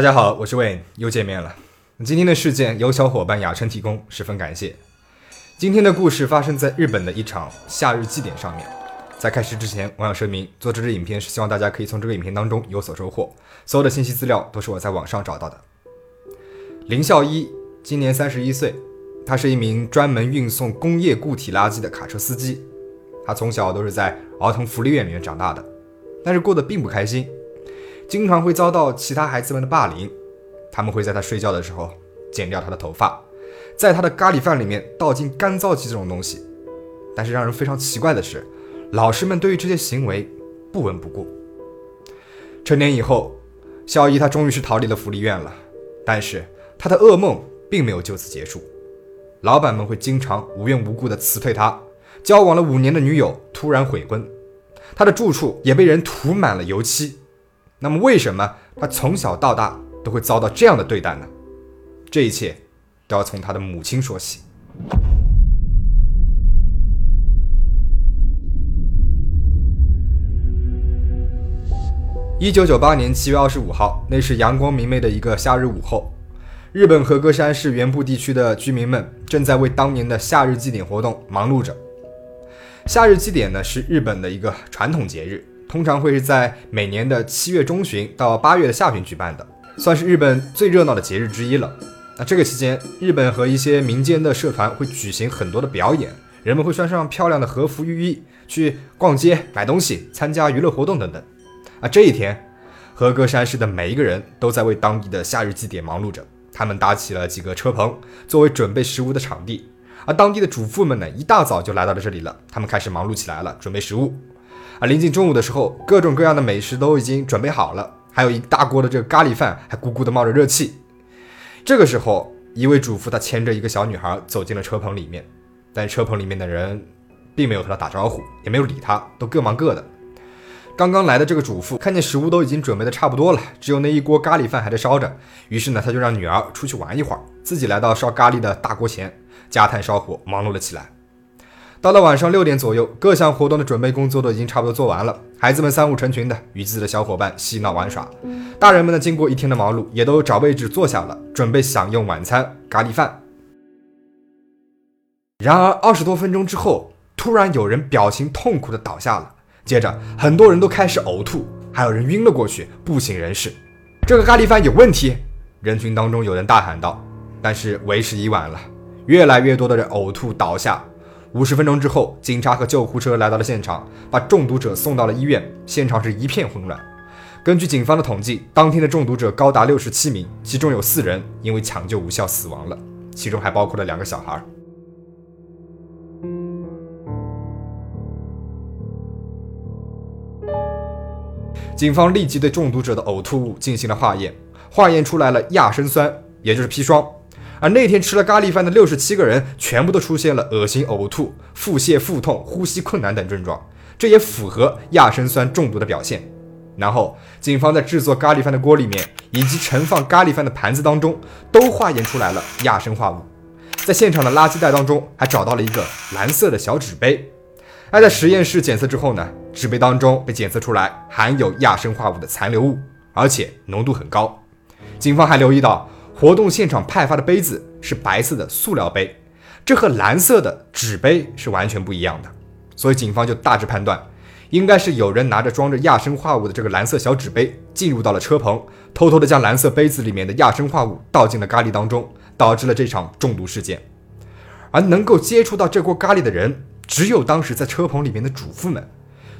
大家好，我是 Wayne，又见面了。今天的事件由小伙伴雅琛提供，十分感谢。今天的故事发生在日本的一场夏日祭典上面。在开始之前，我想声明，做这支影片是希望大家可以从这个影片当中有所收获。所有的信息资料都是我在网上找到的。林孝一今年三十一岁，他是一名专门运送工业固体垃圾的卡车司机。他从小都是在儿童福利院里面长大的，但是过得并不开心。经常会遭到其他孩子们的霸凌，他们会在他睡觉的时候剪掉他的头发，在他的咖喱饭里面倒进干燥剂这种东西。但是让人非常奇怪的是，老师们对于这些行为不闻不顾。成年以后，小一他终于是逃离了福利院了，但是他的噩梦并没有就此结束。老板们会经常无缘无故的辞退他，交往了五年的女友突然悔婚，他的住处也被人涂满了油漆。那么，为什么他从小到大都会遭到这样的对待呢？这一切都要从他的母亲说起。一九九八年七月二十五号，那是阳光明媚的一个夏日午后，日本和歌山市原部地区的居民们正在为当年的夏日祭典活动忙碌着。夏日祭典呢，是日本的一个传统节日。通常会是在每年的七月中旬到八月的下旬举办的，算是日本最热闹的节日之一了。那这个期间，日本和一些民间的社团会举行很多的表演，人们会穿上漂亮的和服浴衣去逛街、买东西、参加娱乐活动等等。啊，这一天，和歌山市的每一个人都在为当地的夏日祭典忙碌着。他们搭起了几个车棚，作为准备食物的场地。而当地的主妇们呢，一大早就来到了这里了，他们开始忙碌起来了，准备食物。而临近中午的时候，各种各样的美食都已经准备好了，还有一大锅的这个咖喱饭，还咕咕的冒着热气。这个时候，一位主妇她牵着一个小女孩走进了车棚里面，但车棚里面的人并没有和她打招呼，也没有理她，都各忙各的。刚刚来的这个主妇看见食物都已经准备的差不多了，只有那一锅咖喱饭还在烧着，于是呢，她就让女儿出去玩一会儿，自己来到烧咖喱的大锅前，加炭烧火，忙碌了起来。到了晚上六点左右，各项活动的准备工作都已经差不多做完了。孩子们三五成群的与自己的小伙伴嬉闹玩耍，大人们呢，经过一天的忙碌，也都找位置坐下了，准备享用晚餐咖喱饭。然而二十多分钟之后，突然有人表情痛苦的倒下了，接着很多人都开始呕吐，还有人晕了过去，不省人事。这个咖喱饭有问题！人群当中有人大喊道。但是为时已晚了，越来越多的人呕吐倒下。五十分钟之后，警察和救护车来到了现场，把中毒者送到了医院。现场是一片混乱。根据警方的统计，当天的中毒者高达六十七名，其中有四人因为抢救无效死亡了，其中还包括了两个小孩。警方立即对中毒者的呕吐物进行了化验，化验出来了亚砷酸，也就是砒霜。而那天吃了咖喱饭的六十七个人，全部都出现了恶心、呕吐、腹泻、腹痛、呼吸困难等症状，这也符合亚砷酸中毒的表现。然后，警方在制作咖喱饭的锅里面，以及盛放咖喱饭的盘子当中，都化验出来了亚砷化物。在现场的垃圾袋当中，还找到了一个蓝色的小纸杯。而在实验室检测之后呢，纸杯当中被检测出来含有亚砷化物的残留物，而且浓度很高。警方还留意到。活动现场派发的杯子是白色的塑料杯，这和蓝色的纸杯是完全不一样的，所以警方就大致判断，应该是有人拿着装着亚砷化物的这个蓝色小纸杯进入到了车棚，偷偷的将蓝色杯子里面的亚砷化物倒进了咖喱当中，导致了这场中毒事件。而能够接触到这锅咖喱的人，只有当时在车棚里面的主妇们。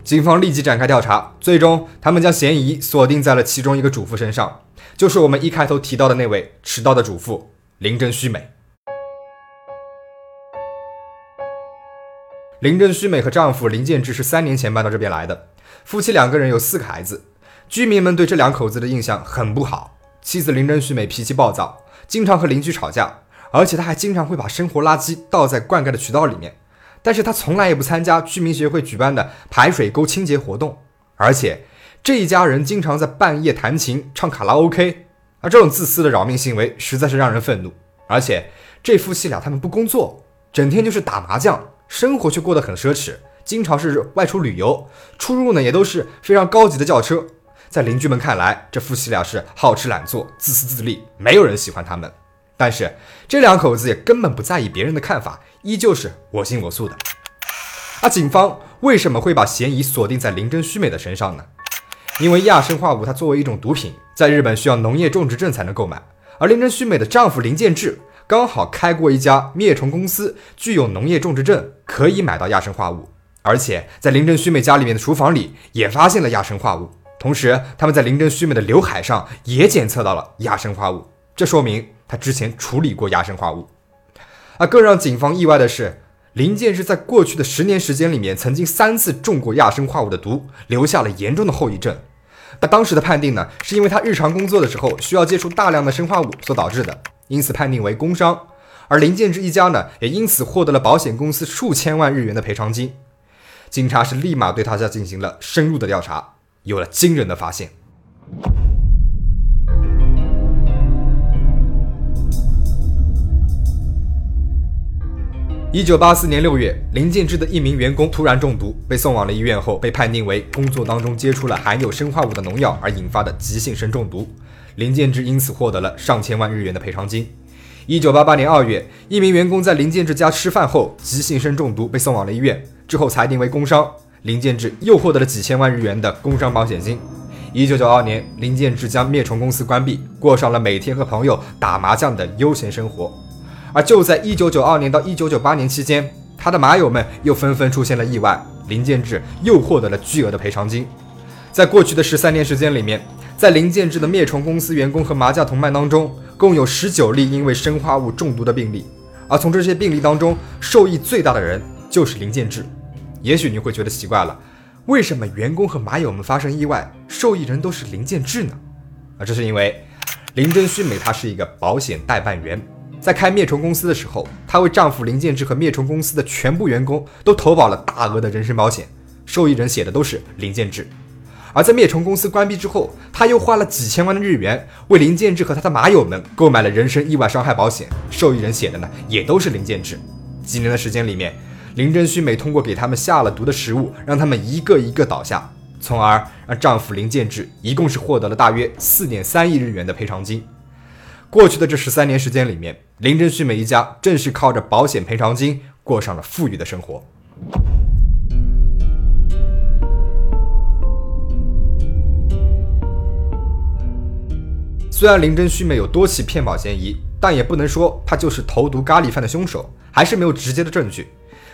警方立即展开调查，最终他们将嫌疑锁定在了其中一个主妇身上。就是我们一开头提到的那位迟到的主妇林真须美。林真须美和丈夫林建志是三年前搬到这边来的，夫妻两个人有四个孩子。居民们对这两口子的印象很不好。妻子林真须美脾气暴躁，经常和邻居吵架，而且她还经常会把生活垃圾倒在灌溉的渠道里面。但是他从来也不参加居民协会举办的排水沟清洁活动，而且。这一家人经常在半夜弹琴、唱卡拉 OK，而这种自私的扰民行为实在是让人愤怒。而且这夫妻俩他们不工作，整天就是打麻将，生活却过得很奢侈，经常是外出旅游，出入呢也都是非常高级的轿车。在邻居们看来，这夫妻俩是好吃懒做、自私自利，没有人喜欢他们。但是这两口子也根本不在意别人的看法，依旧是我行我素的。而警方为什么会把嫌疑锁定在林真须美的身上呢？因为亚砷化物它作为一种毒品，在日本需要农业种植证才能购买，而林真须美的丈夫林建志刚好开过一家灭虫公司，具有农业种植证，可以买到亚砷化物。而且在林真须美家里面的厨房里也发现了亚砷化物，同时他们在林真须美的刘海上也检测到了亚砷化物，这说明他之前处理过亚砷化物。而更让警方意外的是，林建志在过去的十年时间里面曾经三次中过亚砷化物的毒，留下了严重的后遗症。那当时的判定呢，是因为他日常工作的时候需要接触大量的生化物所导致的，因此判定为工伤。而林建志一家呢，也因此获得了保险公司数千万日元的赔偿金。警察是立马对他家进行了深入的调查，有了惊人的发现。一九八四年六月，林建志的一名员工突然中毒，被送往了医院后，被判定为工作当中接触了含有生化物的农药而引发的急性砷中毒。林建志因此获得了上千万日元的赔偿金。一九八八年二月，一名员工在林建志家吃饭后急性砷中毒，被送往了医院。之后裁定为工伤，林建志又获得了几千万日元的工伤保险金。一九九二年，林建志将灭虫公司关闭，过上了每天和朋友打麻将的悠闲生活。而就在一九九二年到一九九八年期间，他的麻友们又纷纷出现了意外，林建志又获得了巨额的赔偿金。在过去的十三年时间里面，在林建志的灭虫公司员工和麻将同伴当中，共有十九例因为生化物中毒的病例，而从这些病例当中，受益最大的人就是林建志。也许你会觉得奇怪了，为什么员工和麻友们发生意外，受益人都是林建志呢？啊，这是因为林真须美她是一个保险代办员，在开灭虫公司的时候，她为丈夫林建志和灭虫公司的全部员工都投保了大额的人身保险，受益人写的都是林建志。而在灭虫公司关闭之后，她又花了几千万的日元为林建志和他的麻友们购买了人身意外伤害保险，受益人写的呢也都是林建志。几年的时间里面。林真须美通过给他们下了毒的食物，让他们一个一个倒下，从而让丈夫林建志一共是获得了大约四点三亿日元的赔偿金。过去的这十三年时间里面，林真须美一家正是靠着保险赔偿金过上了富裕的生活。虽然林真须美有多起骗保嫌疑，但也不能说她就是投毒咖喱饭的凶手，还是没有直接的证据。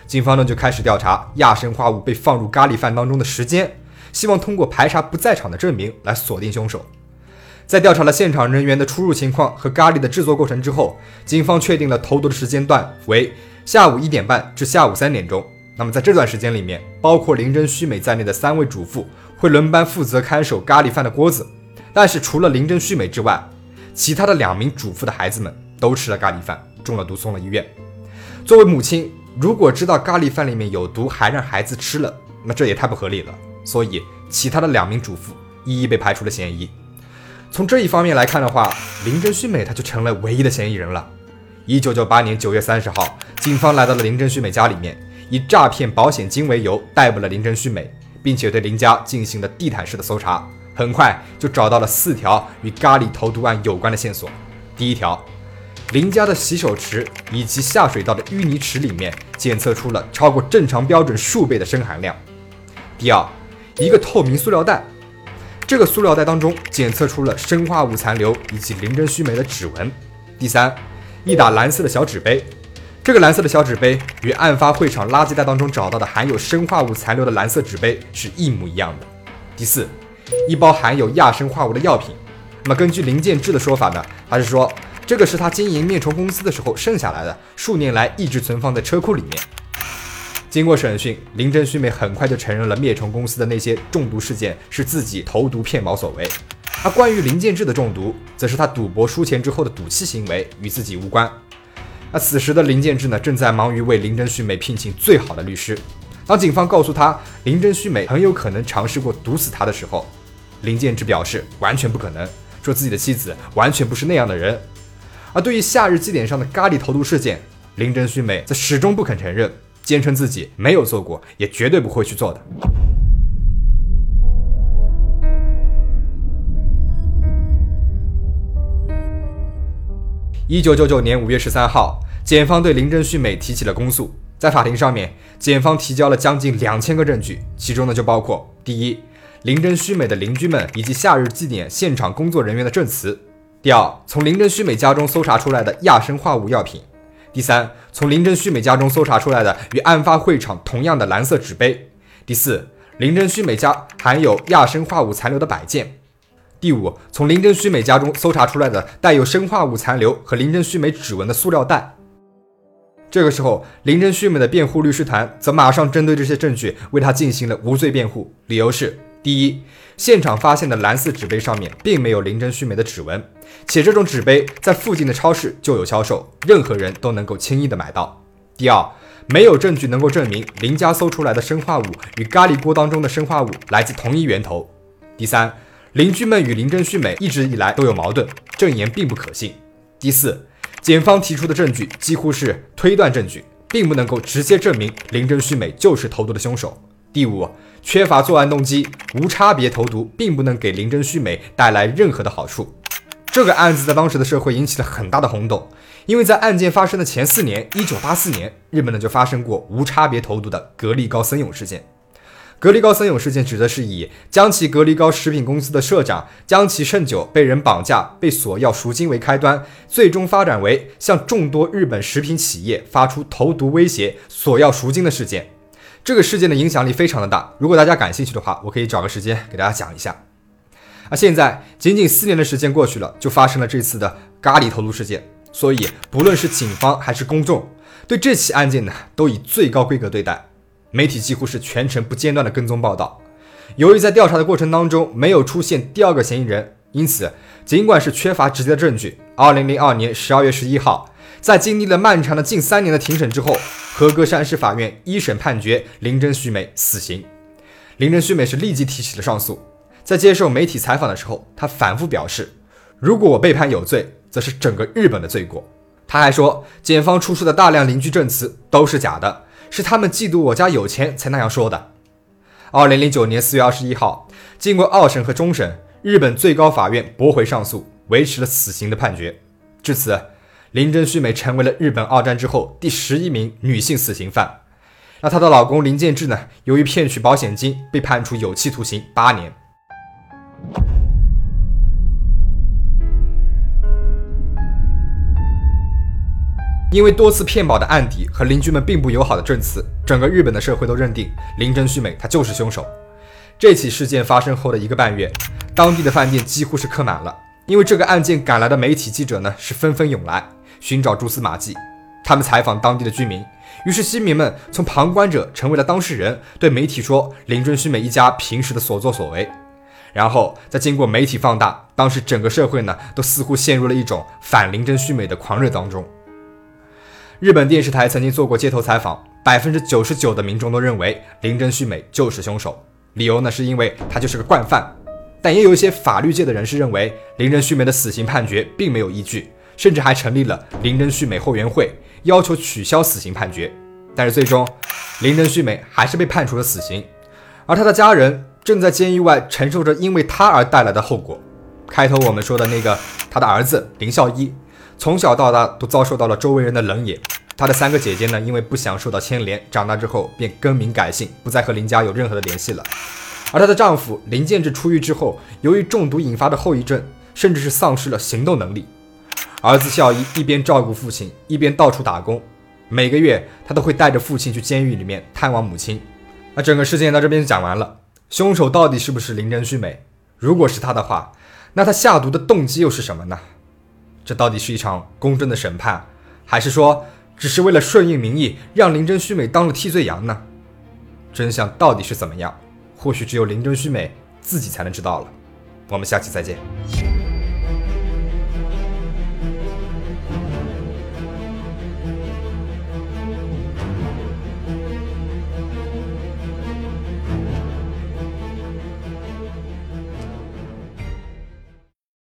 警方呢就开始调查亚砷化物被放入咖喱饭当中的时间，希望通过排查不在场的证明来锁定凶手。在调查了现场人员的出入情况和咖喱的制作过程之后，警方确定了投毒的时间段为下午一点半至下午三点钟。那么在这段时间里面，包括林真须美在内的三位主妇会轮班负责看守咖喱饭的锅子。但是除了林真须美之外，其他的两名主妇的孩子们都吃了咖喱饭，中了毒送了医院。作为母亲。如果知道咖喱饭里面有毒，还让孩子吃了，那这也太不合理了。所以，其他的两名主妇一一被排除了嫌疑。从这一方面来看的话，林真须美她就成了唯一的嫌疑人了。一九九八年九月三十号，警方来到了林真须美家里面，以诈骗保险金为由逮捕了林真须美，并且对林家进行了地毯式的搜查。很快就找到了四条与咖喱投毒案有关的线索。第一条。林家的洗手池以及下水道的淤泥池里面检测出了超过正常标准数倍的砷含量。第二，一个透明塑料袋，这个塑料袋当中检测出了生化物残留以及林真须美的指纹。第三，一打蓝色的小纸杯，这个蓝色的小纸杯与案发会场垃圾袋当中找到的含有生化物残留的蓝色纸杯是一模一样的。第四，一包含有亚生化物的药品。那么根据林建志的说法呢，他是说。这个是他经营灭虫公司的时候剩下来的，数年来一直存放在车库里面。经过审讯，林真须美很快就承认了灭虫公司的那些中毒事件是自己投毒骗保所为。而关于林建志的中毒，则是他赌博输钱之后的赌气行为，与自己无关。而此时的林建志呢，正在忙于为林真须美聘请最好的律师。当警方告诉他林真须美很有可能尝试过毒死他的时候，林建志表示完全不可能，说自己的妻子完全不是那样的人。而对于夏日祭典上的咖喱投毒事件，林真须美则始终不肯承认，坚称自己没有做过，也绝对不会去做的。一九九九年五月十三号，检方对林真旭美提起了公诉。在法庭上面，检方提交了将近两千个证据，其中呢就包括：第一，林真旭美的邻居们以及夏日祭典现场工作人员的证词；第二，从林真旭美家中搜查出来的亚生化物药品；第三，从林真须美家中搜查出来的与案发会场同样的蓝色纸杯；第四，林真须美家含有亚生化物残留的摆件；第五，从林真须美家中搜查出来的带有生化物残留和林真须美指纹的塑料袋。这个时候，林真须美的辩护律师团则马上针对这些证据为他进行了无罪辩护，理由是：第一，现场发现的蓝色纸杯上面并没有林真须美的指纹，且这种纸杯在附近的超市就有销售，任何人都能够轻易的买到；第二，没有证据能够证明林家搜出来的生化物与咖喱锅当中的生化物来自同一源头；第三，邻居们与林真须美一直以来都有矛盾，证言并不可信；第四。检方提出的证据几乎是推断证据，并不能够直接证明林真须美就是投毒的凶手。第五，缺乏作案动机，无差别投毒并不能给林真须美带来任何的好处。这个案子在当时的社会引起了很大的轰动，因为在案件发生的前四年，一九八四年，日本呢就发生过无差别投毒的格力高森永事件。格力高森永事件指的是以江崎格力高食品公司的社长江崎胜久被人绑架、被索要赎金为开端，最终发展为向众多日本食品企业发出投毒威胁、索要赎金的事件。这个事件的影响力非常的大，如果大家感兴趣的话，我可以找个时间给大家讲一下。啊，现在仅仅四年的时间过去了，就发生了这次的咖喱投毒事件，所以不论是警方还是公众，对这起案件呢，都以最高规格对待。媒体几乎是全程不间断的跟踪报道。由于在调查的过程当中没有出现第二个嫌疑人，因此尽管是缺乏直接的证据，二零零二年十二月十一号，在经历了漫长的近三年的庭审之后，和歌山市法院一审判决林真须美死刑。林真须美是立即提起了上诉。在接受媒体采访的时候，他反复表示：“如果我被判有罪，则是整个日本的罪过。”他还说，检方出示的大量邻居证词都是假的。是他们嫉妒我家有钱才那样说的。二零零九年四月二十一号，经过二审和终审，日本最高法院驳回上诉，维持了死刑的判决。至此，林真须美成为了日本二战之后第十一名女性死刑犯。那她的老公林建志呢？由于骗取保险金，被判处有期徒刑八年。因为多次骗保的案底和邻居们并不友好的证词，整个日本的社会都认定林真须美她就是凶手。这起事件发生后的一个半月，当地的饭店几乎是客满了，因为这个案件赶来的媒体记者呢是纷纷涌来寻找蛛丝马迹。他们采访当地的居民，于是新民们从旁观者成为了当事人，对媒体说林真须美一家平时的所作所为。然后再经过媒体放大，当时整个社会呢都似乎陷入了一种反林真须美的狂热当中。日本电视台曾经做过街头采访，百分之九十九的民众都认为林真须美就是凶手。理由呢，是因为他就是个惯犯。但也有一些法律界的人士认为林真须美的死刑判决并没有依据，甚至还成立了林真旭美后援会，要求取消死刑判决。但是最终，林真旭美还是被判处了死刑，而她的家人正在监狱外承受着因为她而带来的后果。开头我们说的那个，他的儿子林孝一。从小到大都遭受到了周围人的冷眼。她的三个姐姐呢，因为不想受到牵连，长大之后便更名改姓，不再和林家有任何的联系了。而她的丈夫林建志出狱之后，由于中毒引发的后遗症，甚至是丧失了行动能力。儿子孝一一边照顾父亲，一边到处打工。每个月他都会带着父亲去监狱里面探望母亲。那整个事件到这边就讲完了。凶手到底是不是林真须美？如果是他的话，那他下毒的动机又是什么呢？这到底是一场公正的审判，还是说只是为了顺应民意，让林真须美当了替罪羊呢？真相到底是怎么样？或许只有林真须美自己才能知道了。我们下期再见。